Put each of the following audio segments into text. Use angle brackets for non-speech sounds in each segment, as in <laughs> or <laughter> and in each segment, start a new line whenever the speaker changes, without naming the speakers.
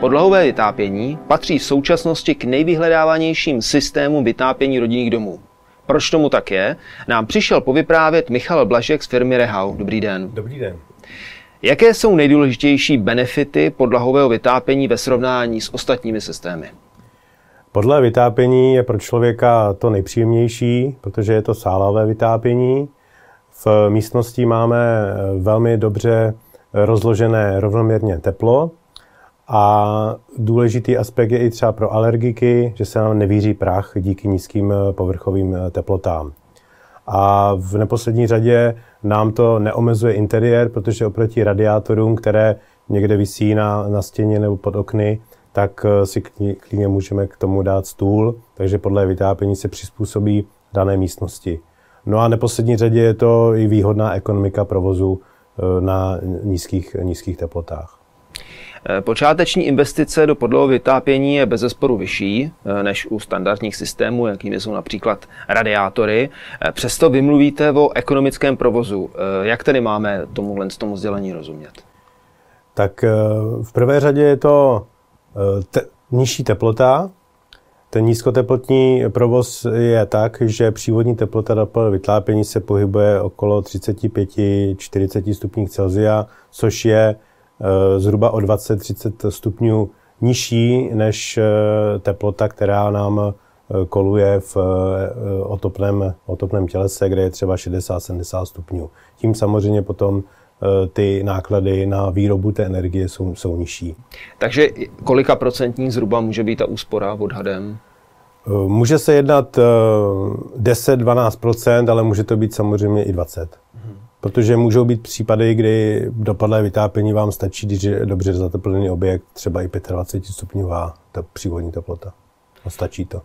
Podlahové vytápění patří v současnosti k nejvyhledávanějším systémům vytápění rodinných domů. Proč tomu tak je, nám přišel povyprávět Michal Blažek z firmy Rehau. Dobrý den.
Dobrý den.
Jaké jsou nejdůležitější benefity podlahového vytápění ve srovnání s ostatními systémy?
Podle vytápění je pro člověka to nejpříjemnější, protože je to sálavé vytápění. V místnosti máme velmi dobře rozložené rovnoměrně teplo, a důležitý aspekt je i třeba pro alergiky, že se nám nevíří prach díky nízkým eh, povrchovým eh, teplotám. A v neposlední řadě nám to neomezuje interiér, protože oproti radiátorům, které někde visí na, na stěně nebo pod okny, tak eh, si klidně můžeme k tomu dát stůl, takže podle vytápění se přizpůsobí dané místnosti. No a neposlední řadě je to i výhodná ekonomika provozu na nízkých, nízkých teplotách.
Eh, počáteční investice do podlohového vytápění je bez zesporu vyšší eh, než u standardních systémů, jakými jsou například radiátory. Eh, přesto vymluvíte o ekonomickém provozu. Jak tedy máme tomuhle tomu sdělení rozumět?
Tak v prvé řadě je to te- nižší teplota. Ten nízkoteplotní provoz je tak, že přívodní teplota do vytápění se pohybuje okolo 35-40 stupňů Celsia, což je zhruba o 20-30 stupňů nižší než eh, teplota, která nám eh, koluje v otopném, otopném tělese, kde je třeba 60-70 stupňů. Tím samozřejmě potom ty náklady na výrobu té energie jsou, jsou nižší.
Takže kolika procentní zhruba může být ta úspora odhadem?
Může se jednat 10-12%, ale může to být samozřejmě i 20%. Protože můžou být případy, kdy dopadlé vytápění vám stačí, když je dobře zateplený objekt, třeba i 25 stupňová ta přívodní teplota. A stačí to.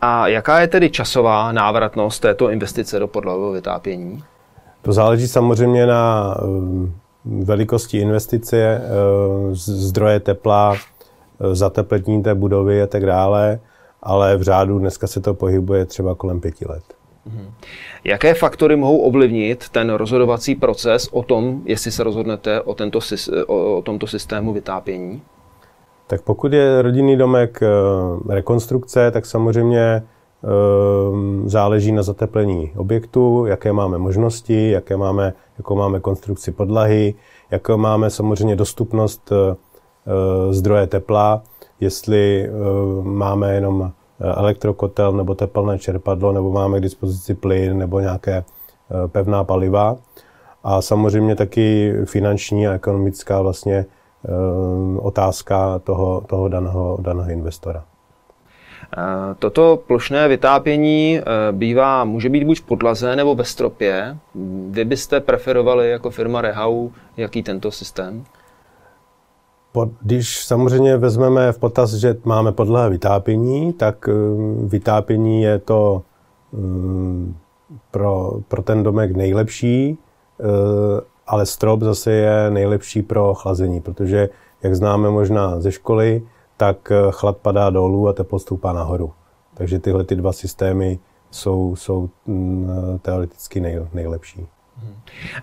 A jaká je tedy časová návratnost této investice do podlahového vytápění?
To záleží samozřejmě na um, velikosti investice, uh, zdroje tepla, uh, zateplení té budovy a tak dále, ale v řádu dneska se to pohybuje třeba kolem pěti let.
Jaké faktory mohou ovlivnit ten rozhodovací proces o tom, jestli se rozhodnete o, tento, o tomto systému vytápění?
Tak pokud je rodinný domek eh, rekonstrukce, tak samozřejmě eh, záleží na zateplení objektu, jaké máme možnosti, jaké máme, jakou máme konstrukci podlahy, jakou máme samozřejmě dostupnost eh, zdroje tepla, jestli máme jenom elektrokotel nebo teplné čerpadlo, nebo máme k dispozici plyn nebo nějaké eh, pevná paliva. A samozřejmě taky finanční a ekonomická vlastně eh, otázka toho, toho daného, daného investora.
Eh, toto plošné vytápění bývá, může být buď v podlaze nebo ve stropě. Vy byste preferovali jako firma Rehau jaký tento systém?
Když samozřejmě vezmeme v potaz, že máme podlaha vytápění, tak eh, vytápění je to eh, pro, pro ten domek nejlepší, eh, ale strop zase je nejlepší pro chlazení, protože, jak známe možná ze školy, tak chlad padá dolů a teplo stoupá nahoru. Takže tyhle ty dva systémy jsou, jsou mm, teoreticky nej, nejlepší.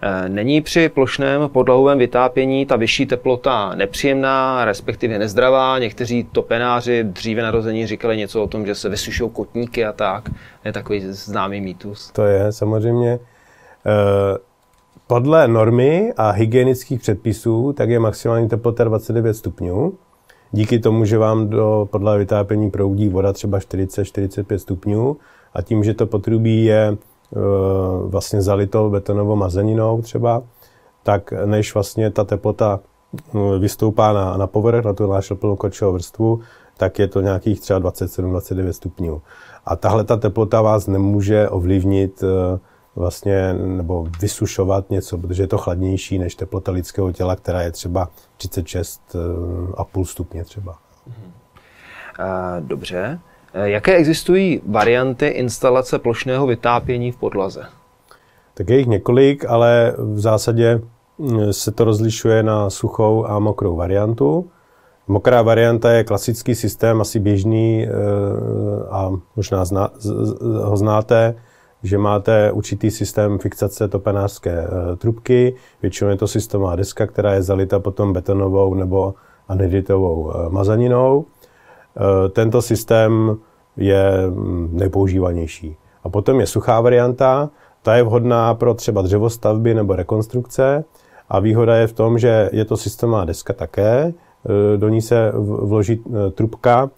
Eh, není při plošném podlahovém vytápění ta vyšší teplota nepříjemná, respektive nezdravá? Někteří topenáři dříve narození říkali něco o tom, že se vysušují kotníky a tak. Je takový známý mýtus.
To je samozřejmě. Eh, podle normy a hygienických předpisů tak je maximální teplota 29 stupňů. Díky tomu, že vám do podlahy vytápění proudí voda třeba 40-45 stupňů a tím, že to potrubí je vlastně zalitou betonovou mazeninou třeba, tak než vlastně ta teplota eh, vystoupá na, na povrch, na tu náš plnou kočovou vrstvu, tak je to nějakých třeba 27-29 stupňů. A tahle ta teplota vás nemůže ovlivnit eh, vlastně nebo vysušovat něco, protože je to chladnější než teplota lidského těla, která je třeba 36,5 stupně třeba.
Dobře. Eh, jaké existují varianty instalace plošného vytápění v podlaze?
Tak je jich několik, ale v zásadě hm, se to rozlišuje na suchou a mokrou variantu. Mokrá varianta je klasický systém, asi běžný eh, a možná zna, ho znáte, že máte určitý systém fixace topenářské eh, trubky. Většinou je to systémová deska, která je zalita potom betonovou nebo aneditovou mazaninou. Tento systém je mm, nepoužívanější. A potom je suchá varianta, ta je vhodná pro třeba dřevostavby nebo rekonstrukce. A výhoda je v tom, že je to systémová deska také, do ní se vloží trubka,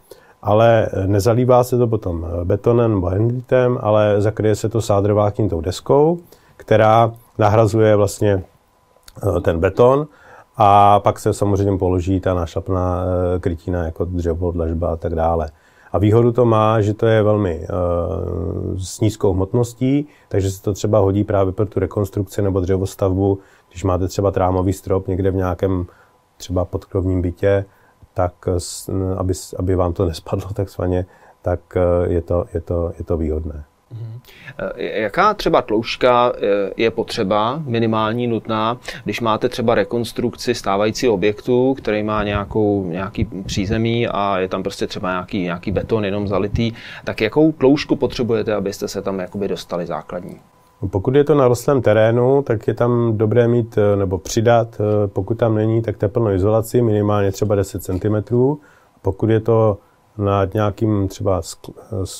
ale nezalívá se to potom betonem nebo henditem, ale zakryje se to sádrovákním tou deskou, která nahrazuje vlastně eh, ten beton a pak se samozřejmě položí ta nášlapná eh, krytina jako dřevo, dlažba a tak dále. A výhodu to má, že to je velmi uh, s nízkou hmotností, takže se to třeba hodí právě pro tu rekonstrukci nebo dřevostavbu, když máte třeba trámový strop někde v nějakém třeba podkrovním bytě, tak aby, aby vám to nespadlo <laughs> takzvaně, tak je to, je to, je to výhodné.
Eh, jaká třeba tloušťka eh, je potřeba, minimální, nutná, když máte třeba rekonstrukci stávajícího objektu, který má nějakou, nějaký přízemí a je tam prostě třeba nějaký, nějaký beton jenom zalitý, tak jakou tloušku potřebujete, abyste se tam jakoby dostali základní?
Pokud je to na rostlém terénu, tak je tam dobré mít eh, nebo přidat, pokud tam není, tak teplnou izolaci, minimálně třeba 10 cm. Pokud je to nad nějakým třeba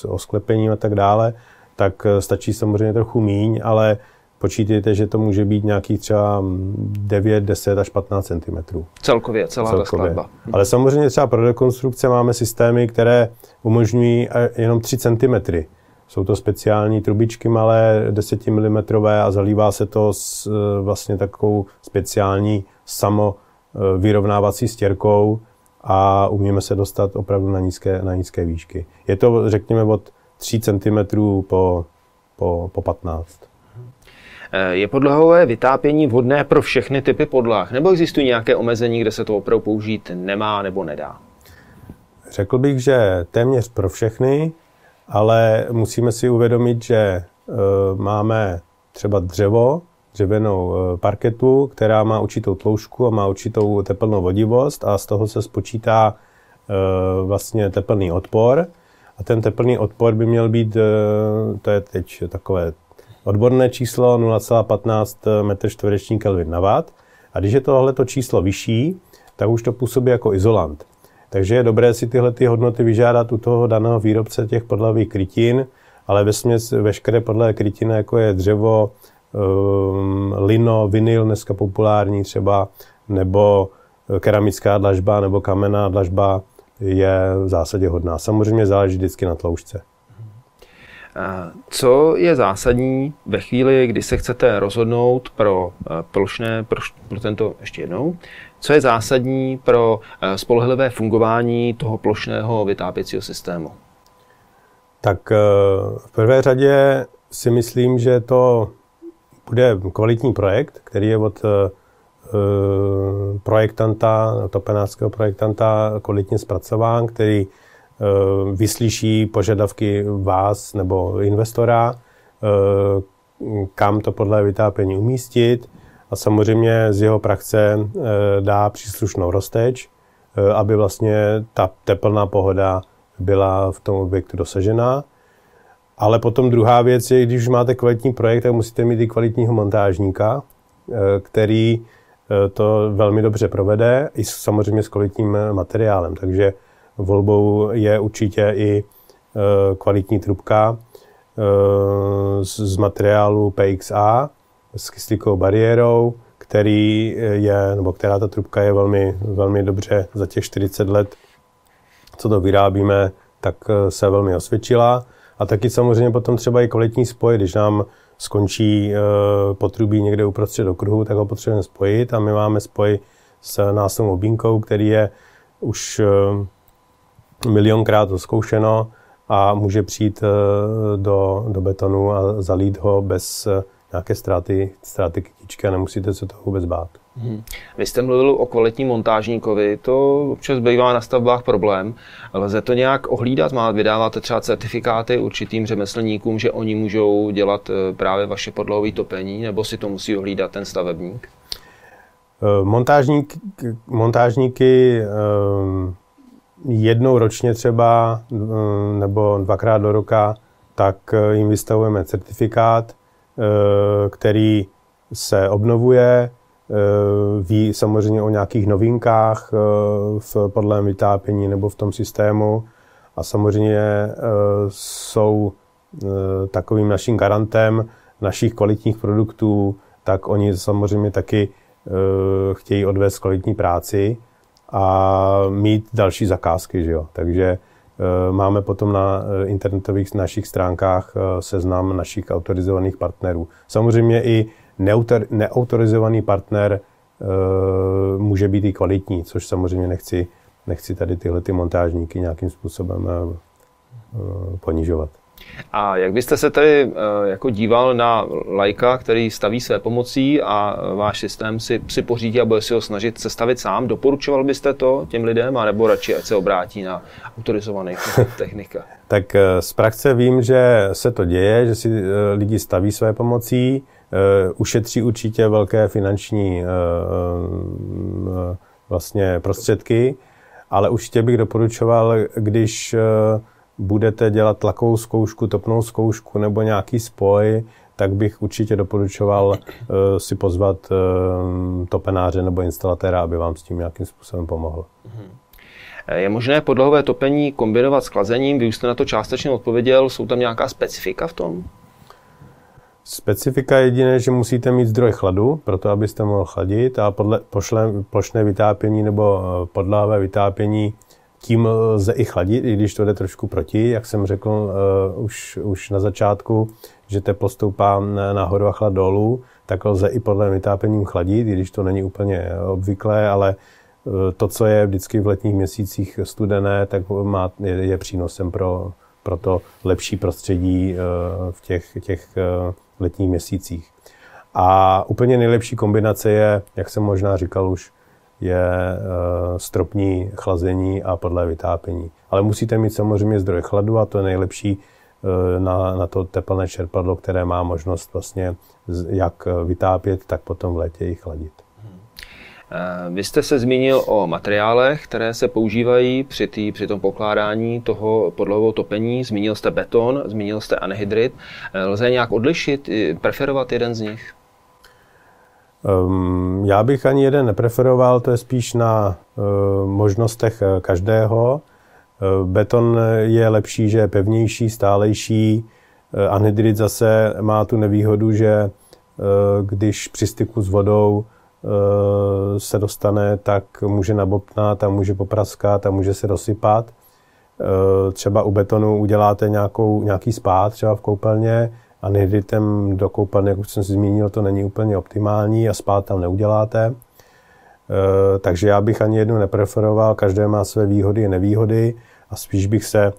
osklepením a tak dále, tak eh, stačí samozřejmě trochu míň, ale počítejte, že to může být nějakých třeba 9, 10 až 15 cm.
Celkově, celá Celkově. ta skladba.
Ale samozřejmě třeba pro rekonstrukce máme systémy, které umožňují eh, jenom 3 cm. Jsou to speciální trubičky malé, 10 mm a zalívá se to s eh, vlastně takovou speciální samo vyrovnávací stěrkou a umíme se dostat opravdu na nízké, na nízké výšky. Je to, řekněme, od 3 cm po, po, po 15.
Eh, je podlahové vytápění vhodné pro všechny typy podlah? Nebo existují nějaké omezení, kde se to opravdu použít nemá nebo nedá?
Řekl bych, že téměř pro všechny, ale musíme si uvědomit, že e, máme třeba dřevo, dřevěnou e, parketu, která má určitou tloušku a má určitou teplnou vodivost a z toho se spočítá vlastně teplný odpor a ten teplný odpor by měl být, eh, to je teď takové odborné číslo 0,15 m čtvereční Kelvin na watt. A když je tohleto číslo vyšší, tak už to působí jako izolant. Takže je dobré si tyhle ty hodnoty vyžádat u toho daného výrobce těch podlavých krytin, ale ve směs veškeré podlahy krytiny, jako je dřevo, um, lino, vinyl, dneska populární třeba, nebo keramická dlažba nebo kamenná dlažba, je v zásadě hodná. Samozřejmě záleží vždycky na tloušťce.
Co je zásadní ve chvíli, kdy se chcete rozhodnout pro eh, plošné, pro, pro tento ještě jednou, co je zásadní pro eh, spolehlivé fungování toho plošného vytápěcího systému?
Tak eh, v prvé řadě si myslím, že to bude kvalitní projekt, který je od projektanta, topenářského projektanta kvalitně zpracován, který eh, vyslyší požadavky vás nebo investora, eh, kam to podle vytápění umístit a samozřejmě z jeho praxe dá příslušnou rozteč, aby vlastně ta teplná pohoda byla v tom objektu dosažená. Ale potom druhá věc je, když už máte kvalitní projekt, tak musíte mít i kvalitního montážníka, který Eh, to velmi dobře provede, i samozřejmě s kvalitním eh, materiálem. Takže volbou je určitě i eh, kvalitní trubka z materiálu PXA s kyslíkovou bariérou, který je, nebo která ta trubka je velmi, velmi dobře za těch 40 let, co to vyrábíme, tak se velmi osvědčila. A taky samozřejmě potom třeba i kvalitní spoj, když nám skončí uh, potrubí někde uprostřed okruhu, tak ho potřebujeme spojit. A my máme spoj s následnou obínkou, který je už uh, milionkrát zkoušeno a může přijít uh, do, do betonu a zalít ho bez nějaké ztráty, ztráty kytičky a nemusíte se toho vůbec bát.
Hmm. Vy jste mluvil o kvalitním montážníkovi, to občas bývá na stavbách problém. Lze to nějak ohlídat? Má, vydáváte třeba certifikáty určitým řemeslníkům, že oni můžou dělat eh, právě vaše podlohové topení, nebo si to musí ohlídat ten stavebník?
Eh, montážník, montážníky eh, jednou ročně třeba, nebo dvakrát do roka, tak jim vystavujeme certifikát, který se obnovuje, ví samozřejmě o nějakých novinkách v podlém vytápění nebo v tom systému a samozřejmě jsou takovým naším garantem našich kvalitních produktů, tak oni samozřejmě taky chtějí odvést kvalitní práci a mít další zakázky. Že jo? Takže eh, máme potom na eh, internetových našich stránkách eh, seznam našich autorizovaných partnerů. Samozřejmě i neautorizovaný partner může být i kvalitní, což samozřejmě nechci, nechci tady tyhle ty montážníky nějakým způsobem ponižovat.
A jak byste se tedy eh, jako díval na lajka, který staví své pomocí a váš systém si, si pořídí a bude si ho snažit sestavit sám? Doporučoval byste to těm lidem, anebo radši ať se obrátí na autorizovaný <laughs> technika?
tak eh, z praxe vím, že se to děje, že si eh, lidi staví své pomocí, ušetří určitě velké finanční vlastně prostředky, ale určitě bych doporučoval, když budete dělat tlakovou zkoušku, topnou zkoušku nebo nějaký spoj, tak bych určitě doporučoval uh, si pozvat uh, topenáře nebo instalatéra, aby vám s tím nějakým způsobem pomohl.
Je možné podlahové topení kombinovat s chlazením? Vy už jste na to částečně odpověděl. Jsou tam nějaká specifika v tom?
Specifika je jediné, že musíte mít zdroj chladu, proto abyste mohl chladit a podle pošle, plošné vytápění nebo eh, podlahové vytápění tím lze i chladit, i když to jde trošku proti, jak jsem řekl uh, už, už na začátku, že teplo stoupá nahoru a chlad dolů, tak lze i podle vytápením chladit, i když to není úplně obvyklé, ale uh, to, co je vždycky v letních měsících studené, tak má, je, je přínosem pro, pro to lepší prostředí uh, v těch, těch letních měsících. A úplně nejlepší kombinace je, jak jsem možná říkal už, je eh, stropní chlazení a podle vytápění. Ale musíte mít samozřejmě zdroj chladu a to je nejlepší eh, na, na to teplné čerpadlo, které má možnost vlastně jak vytápět, tak potom v létě i chladit.
Eh, vy jste se zmínil o materiálech, které se používají při, tý, při tom pokládání toho podlahového topení. Zmínil jste beton, zmínil jste anhydrit. Lze nějak odlišit, preferovat jeden z nich?
Um, já bych ani jeden nepreferoval, to je spíš na uh, možnostech eh, každého. Uh, beton je lepší, že je pevnější, stálejší. Anhydrit zase má tu nevýhodu, že když při styku s vodou se dostane, tak může nabobtnat a může popraskat a může se rozsypat. Třeba u betonu uděláte nějakou, nějaký spát, třeba v koupelně, a nehdytem do koupelny, jak už jsem si zmínil, to není úplně optimální a spát tam neuděláte. E, takže já bych ani jednu nepreferoval, každé má své výhody a nevýhody a spíš bych se e,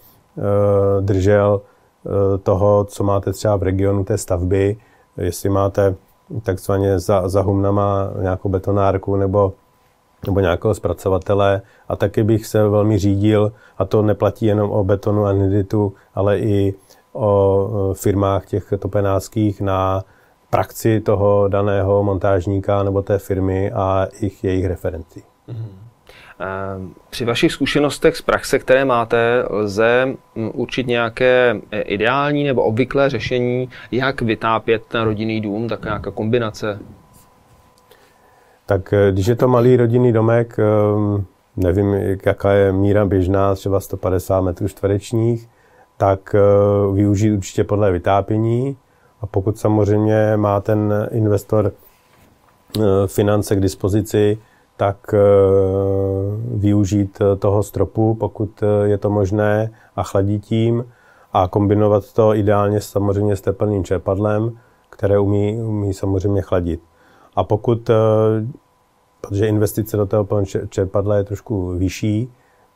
držel e, toho, co máte třeba v regionu té stavby, jestli máte takzvaně za, za humnama nějakou betonárku nebo nebo nějakého zpracovatele a taky bych se velmi řídil, a to neplatí jenom o betonu a niditu, ale i o firmách těch topenáckých na praxi toho daného montážníka nebo té firmy a ich jejich referenci. Mhm.
Při vašich zkušenostech z praxe, které máte, lze hm, určit nějaké e, ideální nebo obvyklé řešení, jak vytápět ten rodinný dům, tak nějaká kombinace?
Tak e, když je to malý rodinný domek, e, nevím, jaká je míra běžná, třeba 150 metrů čtverečních, tak eh, využít určitě podle vytápění. A pokud samozřejmě má ten investor eh, finance k dispozici, tak eh, využít toho stropu, pokud je to možné, a chladit tím a kombinovat to ideálně samozřejmě s teplným čerpadlem, které umí, umí samozřejmě chladit. A pokud, protože investice do toho čerpadla je trošku vyšší,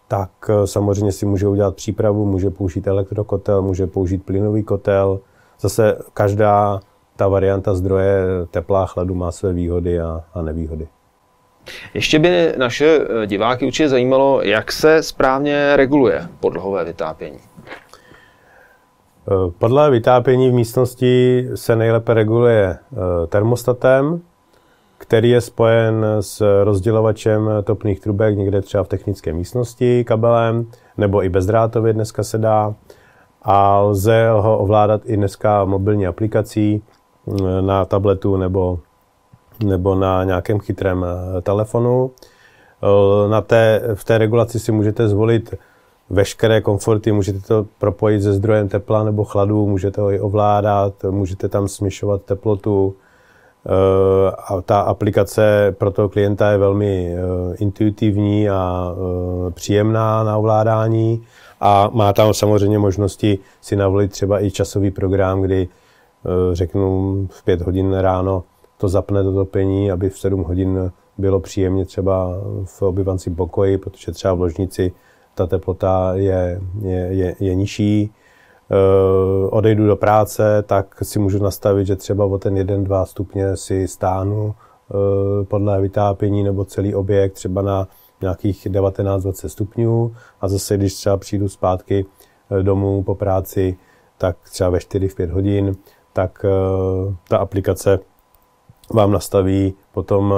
tak eh, samozřejmě si může udělat přípravu, může použít elektrokotel, může použít plynový kotel. Zase každá ta varianta zdroje tepla a chladu má své výhody a, a nevýhody.
Ještě by naše eh, diváky určitě zajímalo, jak se správně reguluje podlahové vytápění.
Eh, podle vytápění v místnosti se nejlépe reguluje termostatem, který je spojen s rozdělovačem topných trubek někde třeba v technické místnosti kabelem, nebo i bezdrátově dneska se dá. A lze ho ovládat i dneska mobilní aplikací mm, na tabletu nebo nebo na nějakém chytrém telefonu. Na té, v té regulaci si můžete zvolit veškeré komforty, můžete to propojit se zdrojem tepla nebo chladu, můžete ho i ovládat, můžete tam směšovat teplotu. Eh, a ta aplikace pro toho klienta je velmi eh, intuitivní a eh, příjemná na ovládání a má tam samozřejmě možnosti si navolit třeba i časový program, kdy řeknu v pět hodin ráno to zapne do topení, aby v 7 hodin bylo příjemně třeba v obyvanci pokoji, protože třeba v ložnici ta teplota je, je, je, je nižší, odejdu do práce, tak si můžu nastavit, že třeba o ten 1-2 stupně si stáhnu uh, podle vytápění nebo celý objekt třeba na nějakých 19-20 stupňů a zase, když třeba přijdu zpátky eh, domů po práci, tak třeba ve 4 5 hodin, tak ta aplikace vám nastaví potom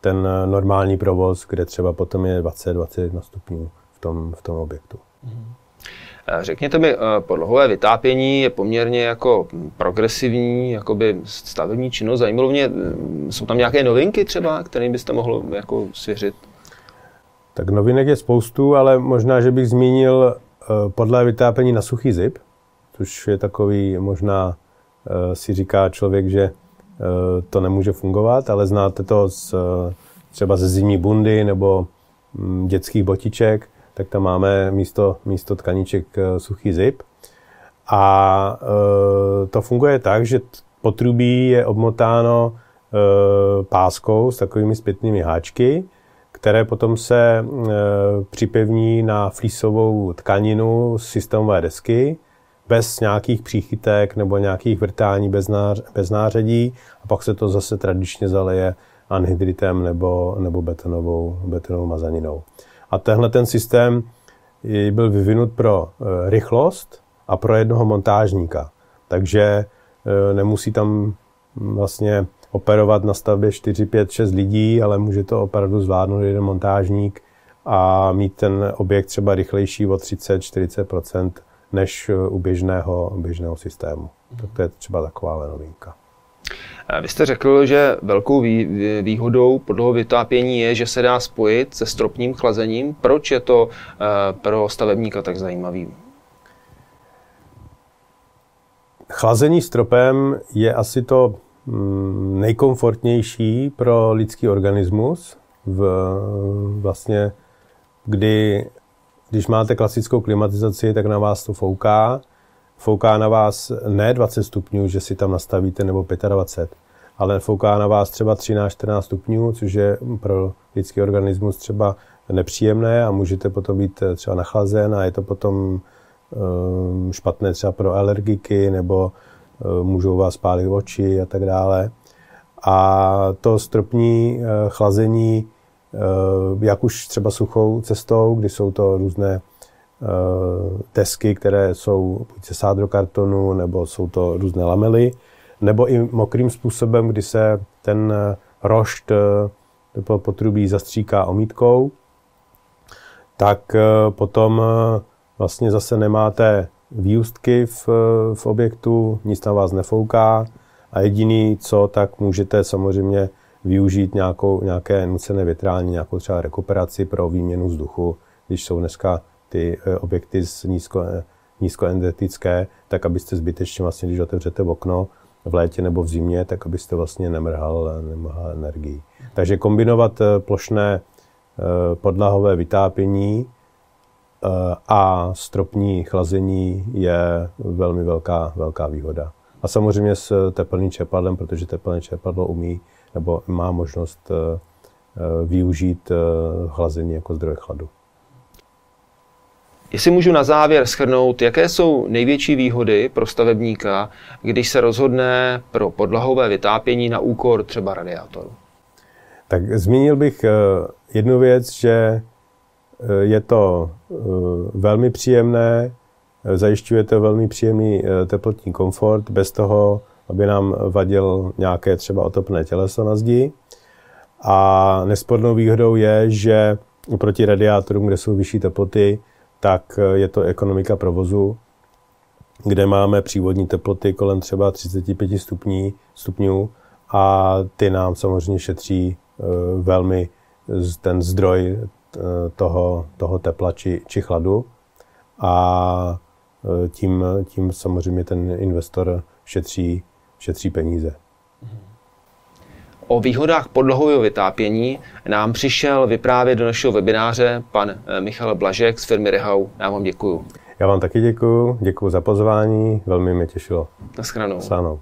ten normální provoz, kde třeba potom je 20-21 stupňů v tom, v tom objektu.
Eh, řekněte mi, eh, podlohové vytápění je poměrně jako progresivní jakoby stavební činnost. Zajímalo mě, eh, jsou tam nějaké novinky třeba, kterým byste mohl jako svěřit?
Tak novinek je spoustu, ale možná, že bych zmínil podle vytápění na suchý zip, což je takový, možná si říká člověk, že to nemůže fungovat, ale znáte to z, třeba ze zimní bundy nebo mm, dětských botiček, tak tam máme místo, místo tkaníček eh, suchý zip. A e, to funguje tak, že potrubí je obmotáno e, páskou s takovými zpětnými háčky, které potom se připevní na flísovou tkaninu z systémové desky bez nějakých příchytek nebo nějakých vrtání bez, nář, bez nářadí a pak se to zase tradičně zaleje anhydritem nebo, nebo betonovou, betonovou mazaninou. A tenhle ten systém byl vyvinut pro e, rychlost a pro jednoho montážníka. Takže e, nemusí tam vlastně operovat na stavbě 4, 5, 6 lidí, ale může to opravdu zvládnout jeden montážník a mít ten objekt třeba rychlejší o 30-40% než u běžného, běžného systému. Tak to je třeba taková novinka.
Vy jste řekl, že velkou výhodou podloho vytápění je, že se dá spojit se stropním chlazením. Proč je to eh, pro stavebníka tak zajímavý?
Chlazení stropem je asi to mm, nejkomfortnější pro lidský organismus. V, vlastně, kdy, když máte klasickou klimatizaci, tak na vás to fouká fouká na vás ne 20 stupňů, že si tam nastavíte, nebo 25, ale fouká na vás třeba 13-14 stupňů, což je pro lidský organismus třeba nepříjemné a můžete potom být třeba nachlazen a je to potom ehm, špatné třeba pro alergiky nebo ehm, můžou vás pálit oči a tak dále. A to stropní eh, chlazení, eh, jak už třeba suchou cestou, kdy jsou to různé Eh, desky, které jsou buď ze sádrokartonu, nebo jsou to různé lamely, nebo i mokrým způsobem, kdy se ten eh, rošt eh, potrubí zastříká omítkou, tak potom vlastně zase nemáte výustky v, v objektu, nic na vás nefouká a jediný co, tak můžete samozřejmě využít nějakou, nějaké nucené větrání, nějakou třeba rekuperaci pro výměnu vzduchu, když jsou dneska ty eh, objekty z nízko, eh, nízkoenergetické, tak abyste zbytečně vlastně, když otevřete okno v létě nebo v zimě, tak abyste vlastně nemrhal, nemrhal energii. Takže kombinovat eh, plošné podlahové vytápění a stropní chlazení je velmi velká, velká výhoda. A samozřejmě s teplným čerpadlem, protože teplné čerpadlo umí nebo má možnost využít chlazení jako zdroj chladu.
Jestli můžu na závěr schrnout, jaké jsou největší výhody pro stavebníka, když se rozhodne pro podlahové vytápění na úkor třeba radiátoru?
Tak zmínil bych eh, jednu věc, že eh, je to eh, velmi příjemné, zajišťuje to velmi příjemný teplotní komfort, bez toho, aby nám vadil nějaké třeba otopné těleso na zdi. A nespornou výhodou je, že oproti radiátorům, kde jsou vyšší teploty, tak eh, je to ekonomika provozu, kde máme přívodní teploty kolem třeba 35 stupní, stupňů a ty nám samozřejmě šetří velmi ten zdroj toho, toho tepla či, či chladu a tím, tím samozřejmě ten investor šetří, šetří peníze.
O výhodách podlahového vytápění nám přišel vyprávět do našeho webináře pan eh, Michal Blažek z firmy Rehau. Já vám děkuju.
Já vám taky děkuju, děkuju za pozvání, velmi mě těšilo.
Naschranou.
Naschranou.